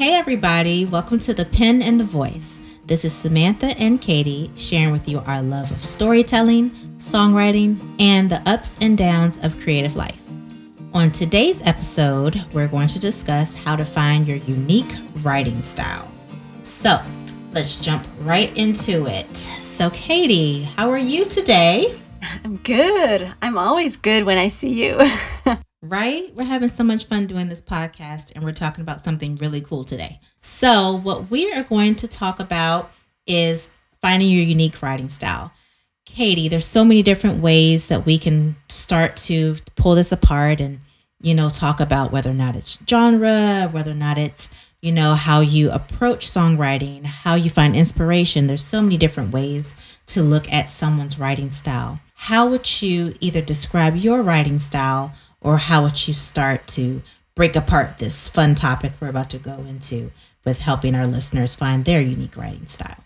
Hey, everybody, welcome to the Pen and the Voice. This is Samantha and Katie sharing with you our love of storytelling, songwriting, and the ups and downs of creative life. On today's episode, we're going to discuss how to find your unique writing style. So, let's jump right into it. So, Katie, how are you today? I'm good. I'm always good when I see you. right? We're having so much fun doing this podcast and we're talking about something really cool today. So, what we are going to talk about is finding your unique writing style. Katie, there's so many different ways that we can start to pull this apart and, you know, talk about whether or not it's genre, whether or not it's, you know, how you approach songwriting, how you find inspiration. There's so many different ways to look at someone's writing style. How would you either describe your writing style or how would you start to break apart this fun topic we're about to go into with helping our listeners find their unique writing style?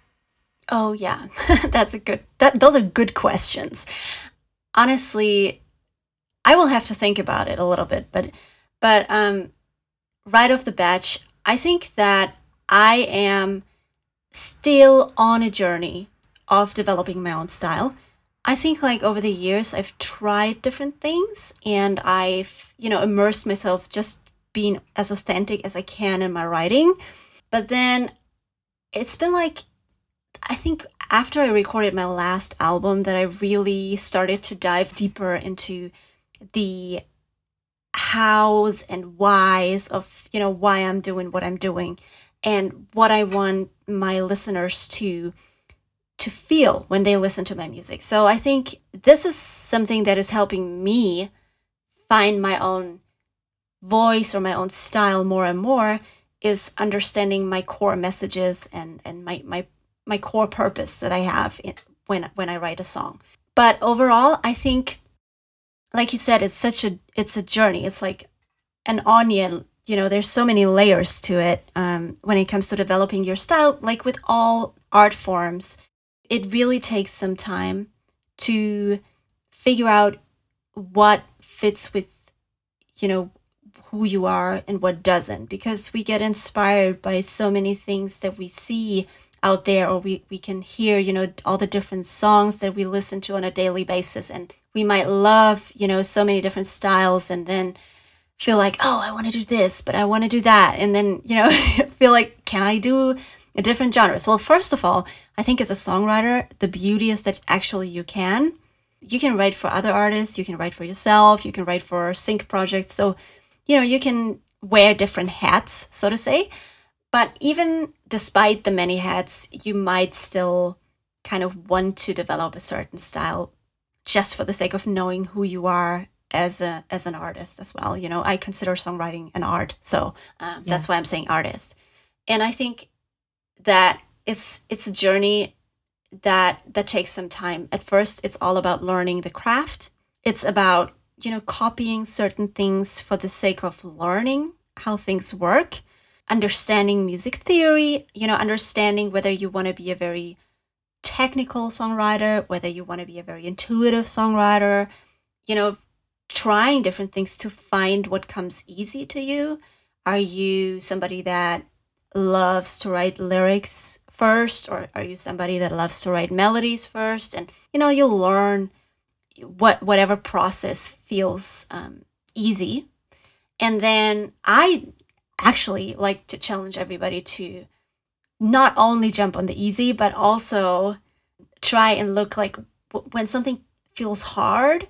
Oh yeah, that's a good. That those are good questions. Honestly, I will have to think about it a little bit, but but um, right off the bat, I think that I am still on a journey of developing my own style. I think like over the years I've tried different things and I've, you know, immersed myself just being as authentic as I can in my writing. But then it's been like I think after I recorded my last album that I really started to dive deeper into the hows and whys of, you know, why I'm doing what I'm doing and what I want my listeners to to feel when they listen to my music. So I think this is something that is helping me find my own voice or my own style more and more is understanding my core messages and and my my my core purpose that I have in, when when I write a song. But overall, I think like you said it's such a it's a journey. It's like an onion you know there's so many layers to it um, when it comes to developing your style like with all art forms it really takes some time to figure out what fits with you know who you are and what doesn't because we get inspired by so many things that we see out there or we, we can hear you know all the different songs that we listen to on a daily basis and we might love you know so many different styles and then feel like oh i want to do this but i want to do that and then you know feel like can i do different genres well first of all I think as a songwriter, the beauty is that actually you can. You can write for other artists, you can write for yourself, you can write for sync projects. So, you know, you can wear different hats, so to say. But even despite the many hats, you might still kind of want to develop a certain style just for the sake of knowing who you are as a as an artist as well. You know, I consider songwriting an art, so um, yeah. that's why I'm saying artist. And I think that it's it's a journey that that takes some time. At first, it's all about learning the craft. It's about you know copying certain things for the sake of learning how things work, understanding music theory. You know, understanding whether you want to be a very technical songwriter, whether you want to be a very intuitive songwriter. You know, trying different things to find what comes easy to you. Are you somebody that loves to write lyrics first or are you somebody that loves to write melodies first? And you know you'll learn what whatever process feels um, easy. And then i actually like to challenge everybody to not only jump on the easy but also try and look like when something feels hard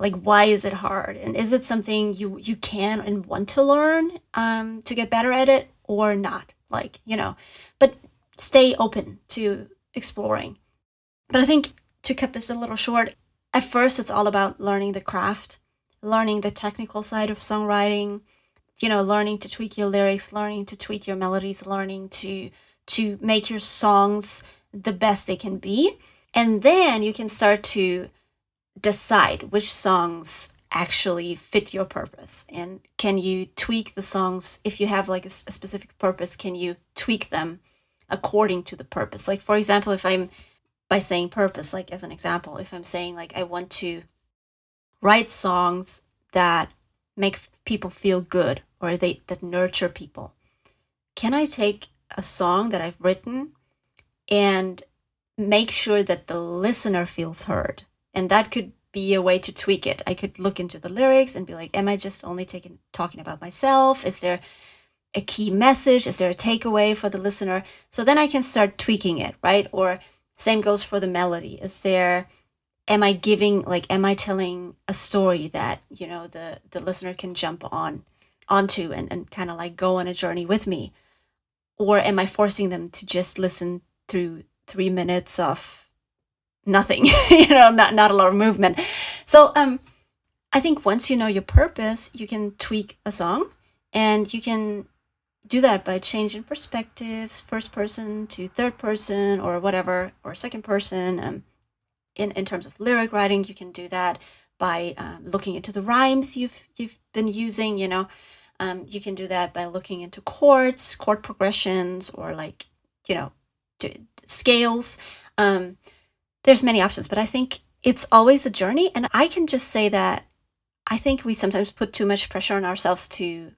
like why is it hard? And is it something you you can and want to learn um, to get better at it or not like you know but stay open to exploring. But I think to cut this a little short, at first it's all about learning the craft, learning the technical side of songwriting, you know, learning to tweak your lyrics, learning to tweak your melodies, learning to to make your songs the best they can be. And then you can start to decide which songs actually fit your purpose and can you tweak the songs if you have like a, a specific purpose can you tweak them according to the purpose. Like, for example, if I'm by saying purpose, like as an example, if I'm saying, like, I want to write songs that make people feel good or they that nurture people can I take a song that I've written and make sure that the listener feels heard? And that could be a way to tweak it. I could look into the lyrics and be like, am I just only taking talking about myself? Is there a key message? Is there a takeaway for the listener? So then I can start tweaking it, right? Or same goes for the melody. Is there am I giving like am I telling a story that, you know, the the listener can jump on onto and, and kind of like go on a journey with me? Or am I forcing them to just listen through three minutes of nothing, you know, not not a lot of movement. So um I think once you know your purpose, you can tweak a song and you can do that by changing perspectives, first person to third person or whatever, or second person. Um, in, in terms of lyric writing, you can do that by um, looking into the rhymes you've you've been using. You know, um, you can do that by looking into chords, chord progressions, or like you know, scales. Um, there's many options, but I think it's always a journey. And I can just say that I think we sometimes put too much pressure on ourselves to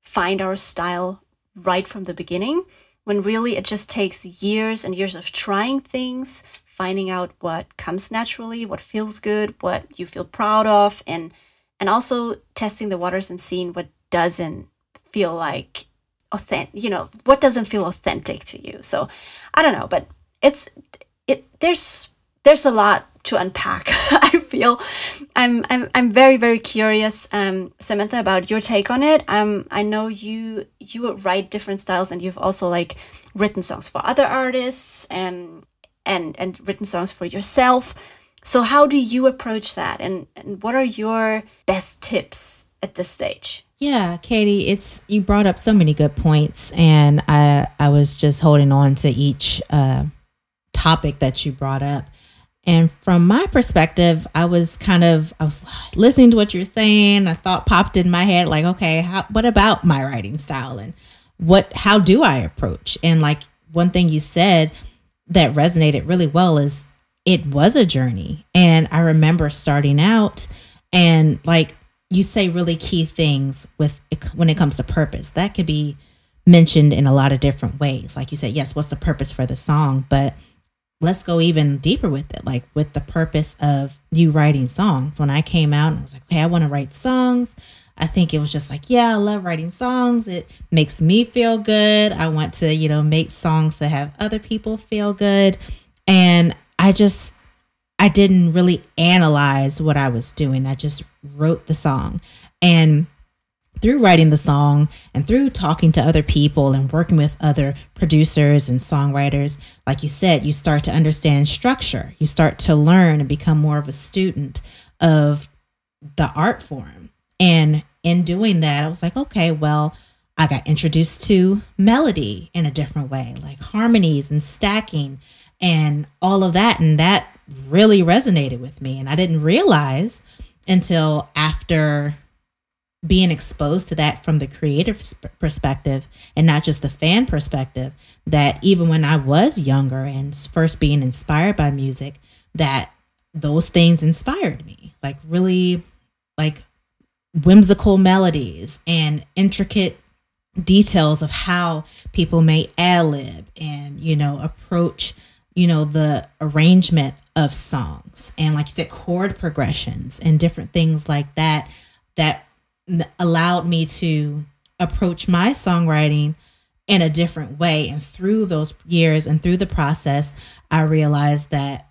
find our style right from the beginning, when really it just takes years and years of trying things, finding out what comes naturally, what feels good, what you feel proud of, and and also testing the waters and seeing what doesn't feel like authentic, you know, what doesn't feel authentic to you. So I don't know, but it's it there's there's a lot to unpack. I feel I'm I'm I'm very very curious, um, Samantha, about your take on it. Um, I know you you write different styles, and you've also like written songs for other artists and and and written songs for yourself. So how do you approach that, and and what are your best tips at this stage? Yeah, Katie, it's you brought up so many good points, and I I was just holding on to each uh, topic that you brought up and from my perspective, I was kind of I was listening to what you're saying. I thought popped in my head like, okay, how, what about my writing style and what how do I approach? And like one thing you said that resonated really well is it was a journey. And I remember starting out and like you say really key things with when it comes to purpose. That could be mentioned in a lot of different ways. Like you said, yes, what's the purpose for the song? But let's go even deeper with it, like with the purpose of you writing songs. When I came out and I was like, okay, I want to write songs. I think it was just like, yeah, I love writing songs. It makes me feel good. I want to, you know, make songs that have other people feel good. And I just, I didn't really analyze what I was doing. I just wrote the song. And through writing the song and through talking to other people and working with other producers and songwriters, like you said, you start to understand structure. You start to learn and become more of a student of the art form. And in doing that, I was like, okay, well, I got introduced to melody in a different way, like harmonies and stacking and all of that. And that really resonated with me. And I didn't realize until after being exposed to that from the creative perspective and not just the fan perspective that even when I was younger and first being inspired by music that those things inspired me like really like whimsical melodies and intricate details of how people may ad lib and you know approach you know the arrangement of songs and like you said chord progressions and different things like that that allowed me to approach my songwriting in a different way. And through those years and through the process, I realized that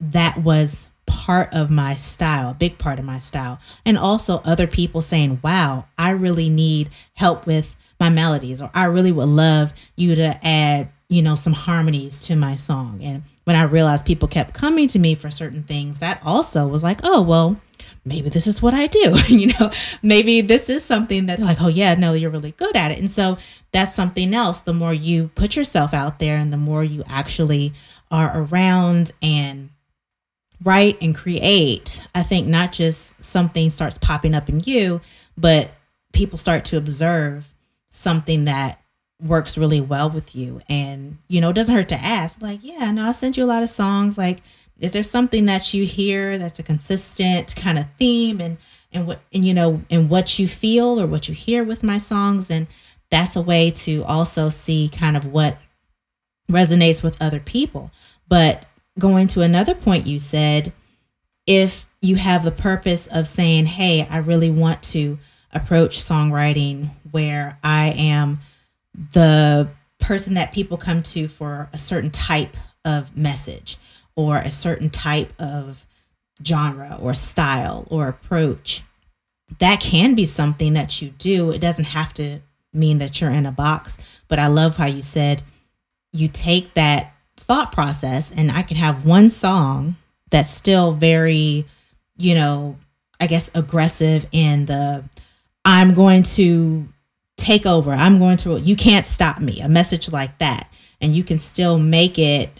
that was part of my style, a big part of my style. And also other people saying, wow, I really need help with my melodies, or I really would love you to add, you know, some harmonies to my song. And when I realized people kept coming to me for certain things, that also was like, oh, well, maybe this is what I do. you know, maybe this is something that like, oh yeah, no, you're really good at it. And so that's something else. The more you put yourself out there and the more you actually are around and write and create, I think not just something starts popping up in you, but people start to observe something that works really well with you. And, you know, it doesn't hurt to ask, like, yeah, no, I sent you a lot of songs. Like, is there something that you hear that's a consistent kind of theme and and what and you know and what you feel or what you hear with my songs and that's a way to also see kind of what resonates with other people. But going to another point you said, if you have the purpose of saying, hey, I really want to approach songwriting where I am the person that people come to for a certain type of message or a certain type of genre or style or approach, that can be something that you do. It doesn't have to mean that you're in a box, but I love how you said you take that thought process and I can have one song that's still very, you know, I guess aggressive in the I'm going to take over. I'm going to you can't stop me. A message like that. And you can still make it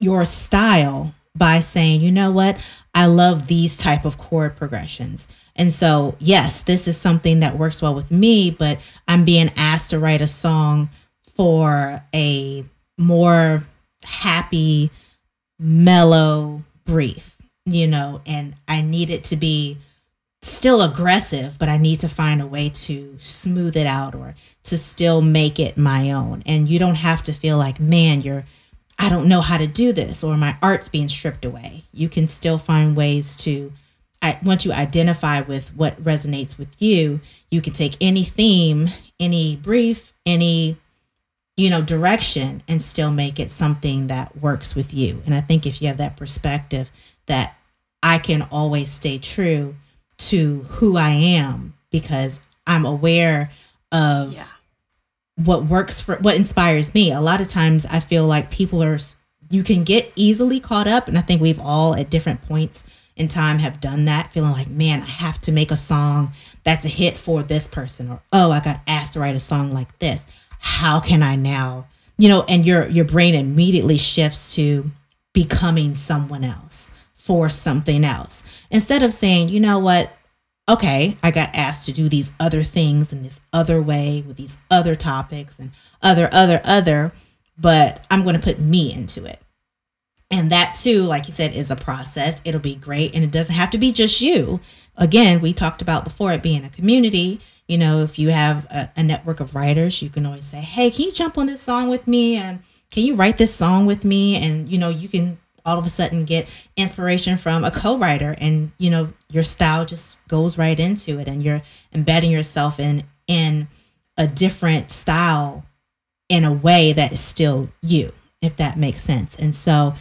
your style by saying, "You know what? I love these type of chord progressions." And so, yes, this is something that works well with me, but I'm being asked to write a song for a more happy, mellow brief, you know, and I need it to be still aggressive, but I need to find a way to smooth it out or to still make it my own. And you don't have to feel like, man, you're, I don't know how to do this or my art's being stripped away. You can still find ways to, I, once you identify with what resonates with you, you can take any theme, any brief, any you know direction and still make it something that works with you and i think if you have that perspective that i can always stay true to who i am because i'm aware of yeah. What works for what inspires me. A lot of times i feel like people are you can get easily caught up and i think we've all at different points in time have done that feeling like man i have to make a song that's a hit for this person or oh i got asked to write a song like this. How can I now, you know, and your your brain immediately shifts to becoming someone else for something else. Instead of saying, you know what, okay, I got asked to do these other things in this other way with these other topics and other, other, other, but I'm going to put me into it. And that too, like you said, is a process. It'll be great. And it doesn't have to be just you. Again, we talked about before it being a community you know, if you have a, a, network of writers, you can always say, "Hey, can you jump on this song with me?" and "Can you write this song with me?" And you know, you can all of a sudden get inspiration from a co-writer, and you know, your style just goes right into it, and you're embedding yourself in in a different style in a way that is still you, if that makes sense. And so,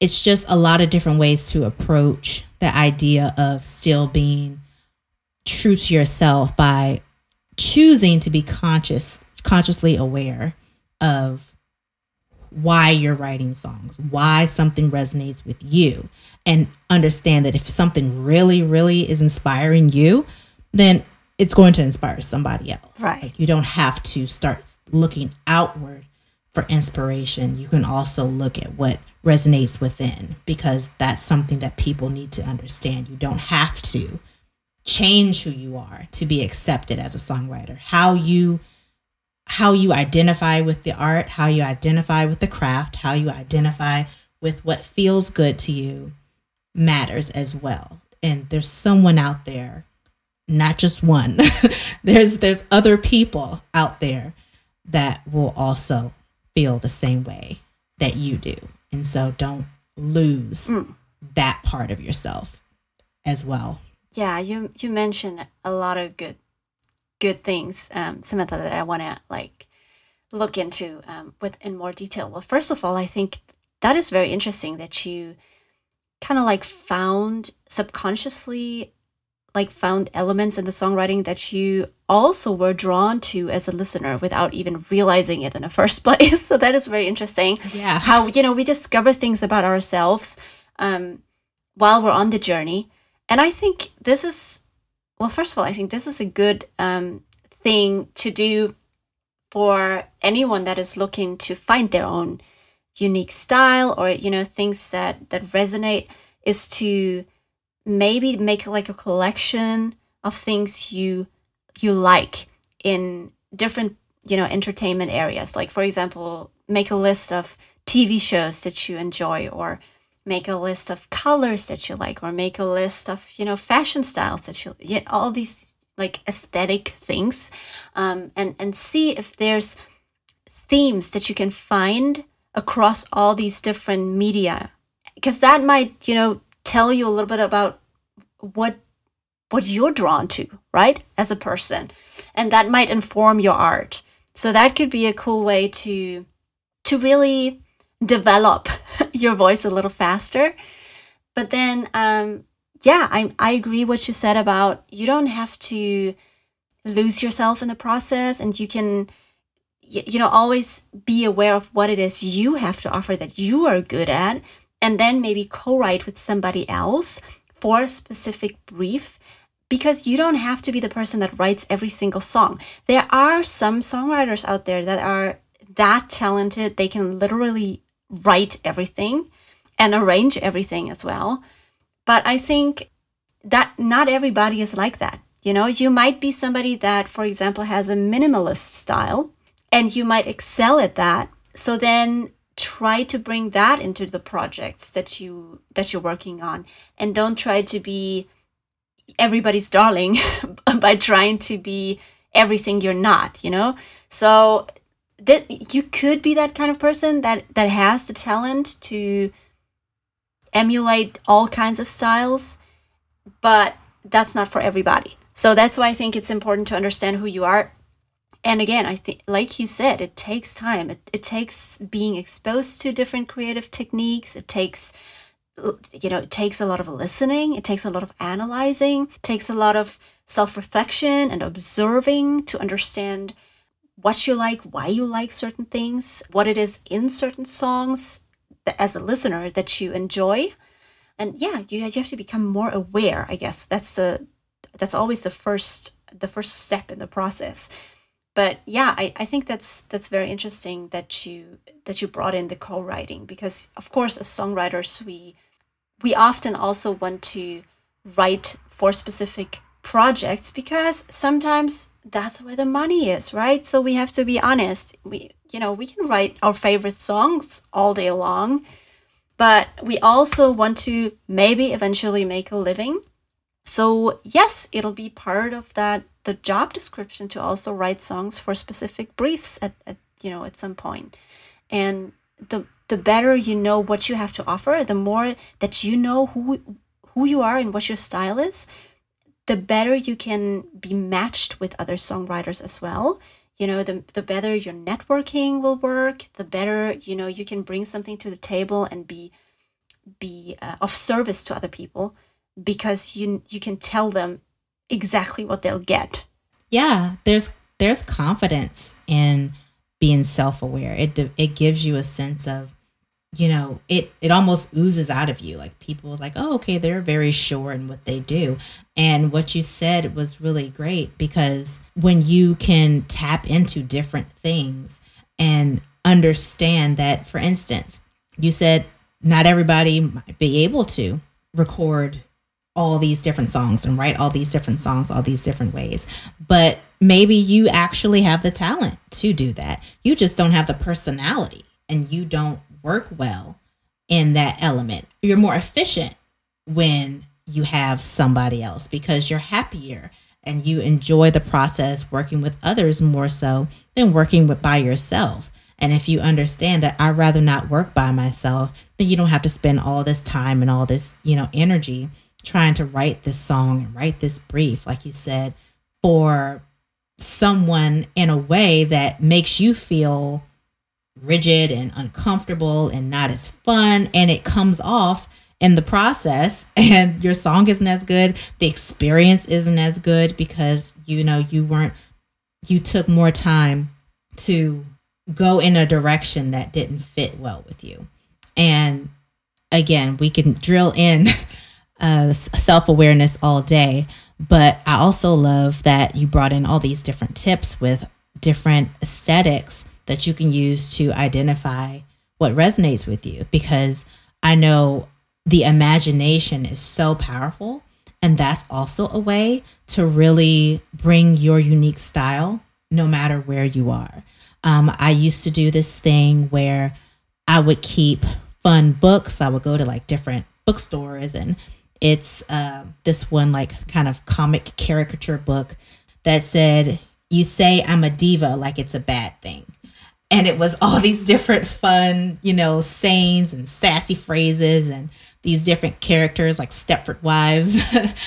it's just a lot of different ways to approach the idea of still being true to yourself by choosing to be conscious, consciously aware of why you're writing songs, why something resonates with you, and understand that if something really, really is inspiring you, then it's going to inspire somebody else. Right. Like you don't have to start looking outward for inspiration. You can also look at what resonates within because that's something that people need to understand. You don't have to change who you are to be accepted as a songwriter how you how you identify with the art how you identify with the craft how you identify with what feels good to you matters as well. And there's someone out there not just one there's there's other people out there that will also feel the same way that you do. And so don't lose mm. that part of yourself as well. Yeah, you you mentioned a lot of good good things, um, Samantha, that I want to like look into um, with in more detail. Well, first of all, I think that is very interesting that you kind of like found subconsciously like found elements in the songwriting that you also were drawn to as a listener without even realizing it in the first place. so that is very interesting. Yeah. How you know we discover things about ourselves um, while we're on the journey and I think this is, well, first of all, I think this is a good um, thing to do for anyone that is looking to find their own unique style or, you know, things that, that resonate is to maybe make like a collection of things you you like in different you know entertainment areas. Like for example make a list of tv shows that you enjoy or make a list of colors that you like or make a list of you know fashion styles that you, you all these like aesthetic things um, and and see if there's themes that you can find across all these different media. Because that might you know tell you a little bit about what what you're drawn to right as a person. And that might inform your art. So that could be a cool way to to really develop your voice a little faster. But then um yeah i i agree what you said about you don't have to lose yourself in the process and you can you know always be aware of what it is you have to offer that you are good at and then maybe co-write with somebody else for a specific brief because you don't have to be the person that writes every single song. There are some songwriters out there that are that talented. They can literally write everything and arrange everything as well. But i think that not everybody is like that. You know you might be somebody that for example has a minimalist style and you might excel at that. So then try to bring that into the projects that you that you're working on and don't try to be everybody's darling by trying to be everything you're not you know? So that you could be that kind of person that that has the talent to emulate all kinds of styles but that's not for everybody. So that's why i think it's important to understand who you are. And again i think like you said it takes time. It, it takes being exposed to different creative techniques. It takes you know it takes a lot of listening. It takes a lot of analyzing. It takes a lot of self-reflection and observing to understand what you like why you like certain things what it is in certain songs as a listener that you enjoy. And yeah you, you have to become more aware i guess. That's the that's always the first the first step in the process. But yeah I, I think that's that's very interesting that you that you brought in the co-writing because of course as songwriters we we often also want to write for specific projects because sometimes that's where the money is right? So we have to be honest. We you know we can write our favorite songs all day long but we also want to maybe eventually make a living. So yes it'll be part of that the job description to also write songs for specific briefs at, at you know at some point. and the the better you know what you have to offer the more that you know who who you are and what your style is the better you can be matched with other songwriters as well you know the, the better your networking will work the better you know you can bring something to the table and be be uh, of service to other people because you you can tell them exactly what they'll get. Yeah, there's there's confidence in being self-aware. It it gives you a sense of you know, it it almost oozes out of you. Like people like, "Oh, okay, they're very sure in what they do." And what you said was really great because when you can tap into different things and understand that for instance, you said not everybody might be able to record all these different songs and write all these different songs all these different ways but maybe you actually have the talent to do that you just don't have the personality and you don't work well in that element. You're more efficient when you have somebody else because you're happier and you enjoy the process working with others more so than working with by yourself. And if you understand that I'd rather not work by myself, then you don't have to spend all this time and all this, you know, energy trying to write this song and write this brief, like you said, for someone in a way that makes you feel rigid and uncomfortable and not as fun. And it comes off in the process, and your song isn't as good. The experience isn't as good because, you know, you weren't, you took more time to go in a direction that didn't fit well with you. And again, we can drill in uh, self awareness all day. But I also love that you brought in all these different tips with different aesthetics that you can use to identify what resonates with you because I know the imagination is so powerful. And that's also a way to really bring your unique style no matter where you are. Um, I used to do this thing where I would keep fun books. I would go to like different bookstores and it's uh, this one like kind of comic caricature book that said, "You say I'm a diva like it's a bad thing." And it was all these different fun, you know, sayings and sassy phrases and these different characters like Stepford Wives,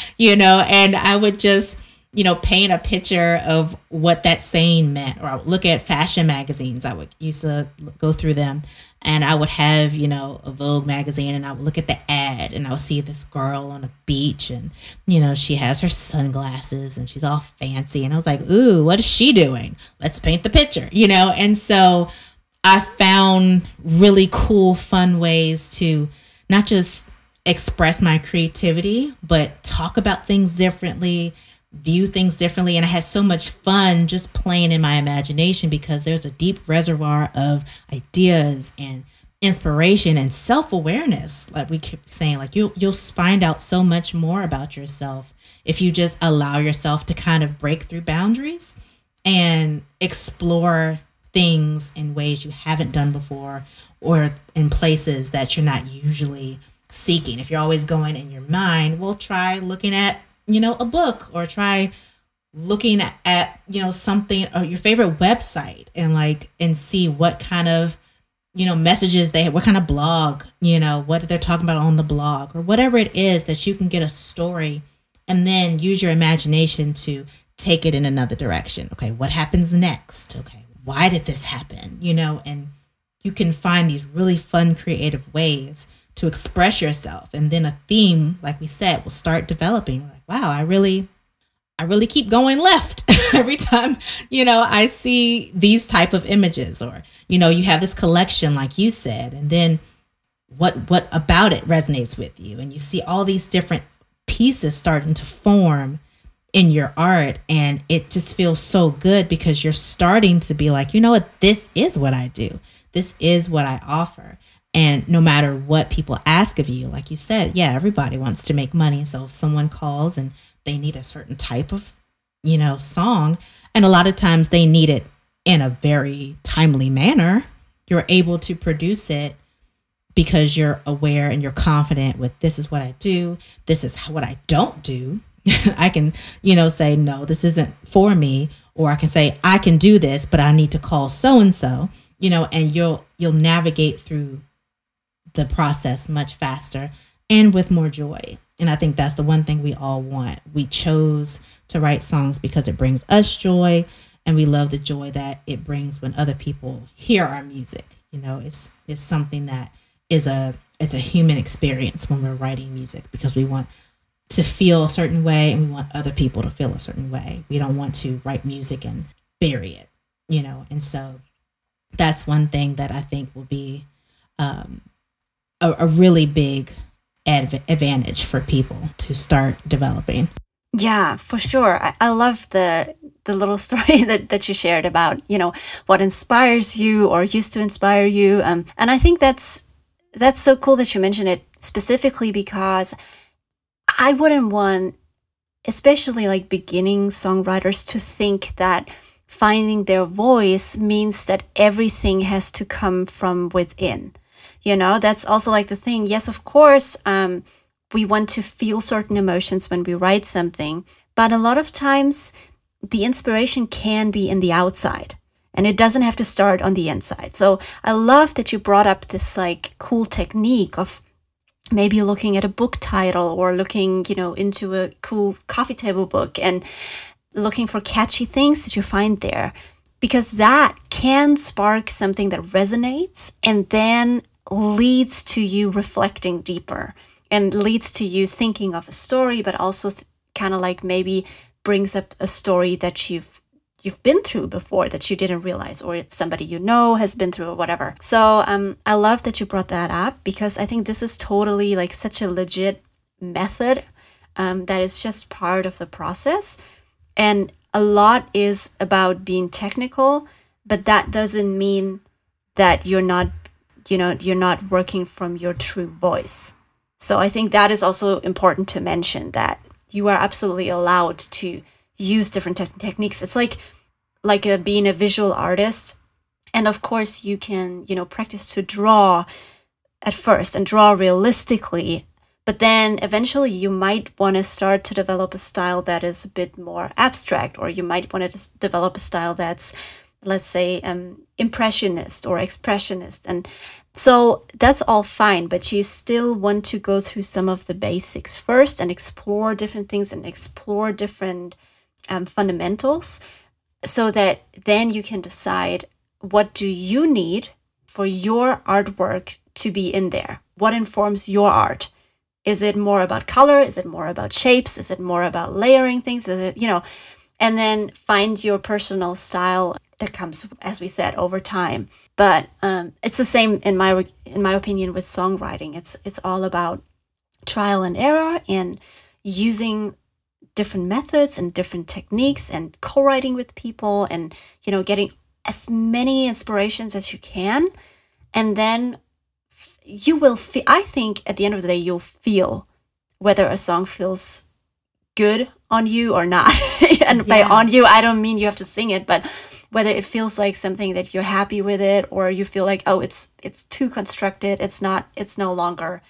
you know, and I would just you know, paint a picture of what that saying meant. Or I would look at fashion magazines. I would used to go through them and I would have, you know, a Vogue magazine and I would look at the ad and I would see this girl on a beach and, you know, she has her sunglasses and she's all fancy. And I was like, ooh, what is she doing? Let's paint the picture, you know? And so I found really cool, fun ways to not just express my creativity, but talk about things differently view things differently and I had so much fun just playing in my imagination because there's a deep reservoir of ideas and inspiration and self-awareness like we keep saying like you you'll find out so much more about yourself if you just allow yourself to kind of break through boundaries and explore things in ways you haven't done before or in places that you're not usually seeking. If you're always going in your mind well try looking at you know, a book or try looking at, you know, something or your favorite website and like and see what kind of you know messages they have what kind of blog you know what they're talking about on the blog or whatever it is that you can get a story and then use your imagination to take it in another direction. Okay what happens next? Okay why did this happen? You know and you can find these really fun creative ways to express yourself. And then a theme like we said will start developing. Like wow i really i really keep going left every time you know i see these type of images or you know you have this collection like you said and then what what about it resonates with you? And you see all these different pieces starting to form in your art and it just feels so good because you're starting to be like you know what this is what i do. This is what i offer and no matter what people ask of you, like you said, yeah, everybody wants to make money. So if someone calls and they need a certain type of, you know, song, and a lot of times they need it in a very timely manner, you're able to produce it because you're aware and you're confident with this is what I do, this is what I don't do. I can, you know, say, no, this isn't for me. Or I can say, I can do this, but I need to call so and so, you know, and you'll you'll navigate through the process much faster and with more joy. And I think that's the one thing we all want. We chose to write songs because it brings us joy and we love the joy that it brings when other people hear our music. You know, it's it's something that is a it's a human experience when we're writing music because we want to feel a certain way and we want other people to feel a certain way. We don't want to write music and bury it, you know. And so that's one thing that I think will be um, a, a really big adv- advantage for people to start developing. Yeah, for sure. I, I love the the little story that, that you shared about, you know, what inspires you or used to inspire you. Um, and I think that's that's so cool that you mentioned it specifically because I wouldn't want, especially like beginning songwriters, to think that finding their voice means that everything has to come from within you know that's also like the thing. Yes of course um, we want to feel certain emotions when we write something but a lot of times the inspiration can be in the outside and it doesn't have to start on the inside. So i love that you brought up this like cool technique of maybe looking at a book title or looking you know into a cool coffee table book and looking for catchy things that you find there because that can spark something that resonates and then leads to you reflecting deeper and leads to you thinking of a story, but also th- kind of like maybe brings up a story that you've you've been through before that you didn't realize or somebody you know has been through or whatever. So um, i love that you brought that up because i think this is totally like such a legit method um, that is just part of the process. And a lot is about being technical but that doesn't mean that you're not you know you're not working from your true voice. So i think that is also important to mention that you are absolutely allowed to use different te- techniques. It's like like a, being a visual artist. And of course you can you know practice to draw at first and draw realistically. But then eventually you might want to start to develop a style that is a bit more abstract, or you might want to develop a style that's, let's say, um, impressionist or expressionist. And so that's all fine, but you still want to go through some of the basics first and explore different things and explore different um, fundamentals so that then you can decide what do you need for your artwork to be in there. What informs your art? Is it more about color? Is it more about shapes? Is it more about layering things? Is it you know and then find your personal style that comes as we said over time. But um, it's the same in my in my opinion with songwriting. It's it's all about trial and error and using different methods and different techniques and co-writing with people and you know getting as many inspirations as you can. And then you will feel i think at the end of the day you'll feel whether a song feels good on you or not. And by on you i don't mean you have to sing it but whether it feels like something that you're happy with it or you feel like oh it's it's too constructed it's not it's no longer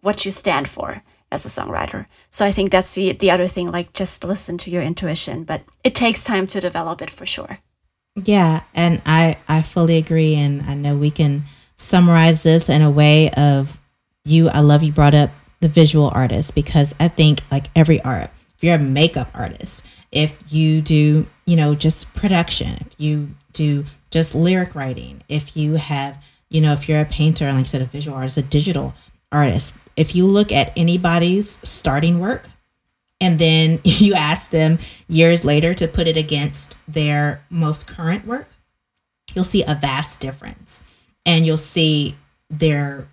what you stand for as a songwriter so i think that's the the other thing like just listen to your intuition but it takes time to develop it for sure Yeah, and I I fully agree, and I know we can summarize this in a way of you. I love you brought up the visual artist because I think like every art, if you're a makeup artist, if you do you know just production, if you do just lyric writing, if you have you know if you're a painter like I said a visual artist, a digital artist, if you look at anybody's starting work and then you ask them years later to put it against their most current work, you'll see a vast difference. And you'll see their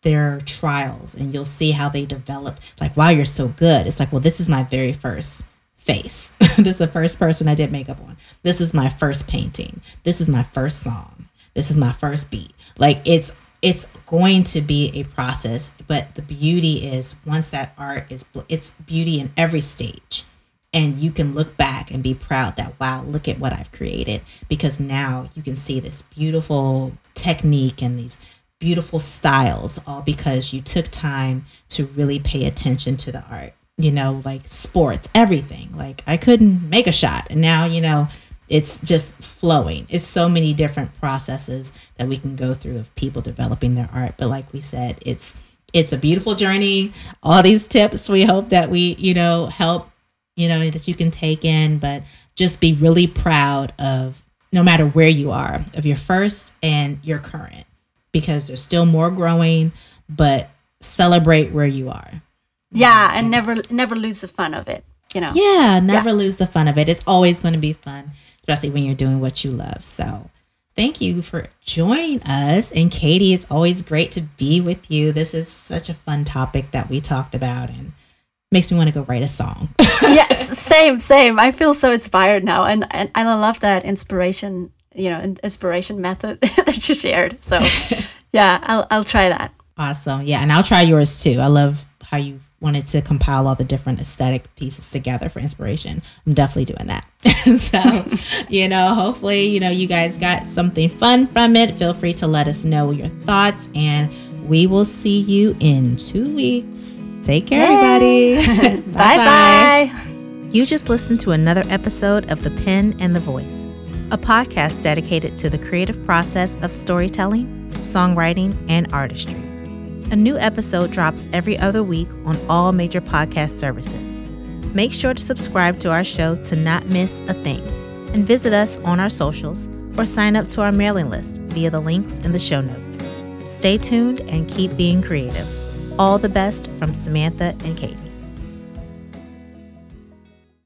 their trials and you'll see how they developed. Like, wow, you're so good. It's like, well, this is my very first face. this is the first person I did makeup on. This is my first painting. This is my first song. This is my first beat. Like it's it's going to be a process, but the beauty is once that art is it's beauty in every stage. And you can look back and be proud that wow, look at what I've created because now you can see this beautiful technique and these beautiful styles all because you took time to really pay attention to the art you know like sports everything. Like i couldn't make a shot. And now you know it's just flowing. It's so many different processes that we can go through of people developing their art. But like we said it's it's a beautiful journey. All these tips we hope that we you know help you know that you can take in. But just be really proud of no matter where you are of your first and your current because there's still more growing but celebrate where you are yeah and never never lose the fun of it you know? Yeah never lose the fun of it. It's always going to be fun especially when you're doing what you love. So thank you for joining us. And katie it's always great to be with you. This is such a fun topic that we talked about and makes me want to go write a song. Yes same same. I feel so inspired now and, and i love that inspiration you know inspiration method that you shared. So yeah i'll, I'll try that. Awesome. Yeah. And I'll try yours too. I love how you wanted to compile all the different aesthetic pieces together for inspiration. I'm definitely doing that. so, you know, hopefully, you know, you guys got something fun from it. Feel free to let us know your thoughts and we will see you in two weeks. Take care, everybody. bye bye You just listened to another episode of The Pen and the Voice, a podcast dedicated to the creative process of storytelling, songwriting, and artistry. A new episode drops every other week on all major podcast services. Make sure to subscribe to our show to not miss a thing, and visit us on our socials or sign up to our mailing list via the links in the show notes. Stay tuned and keep being creative. All the best from Samantha and Katie.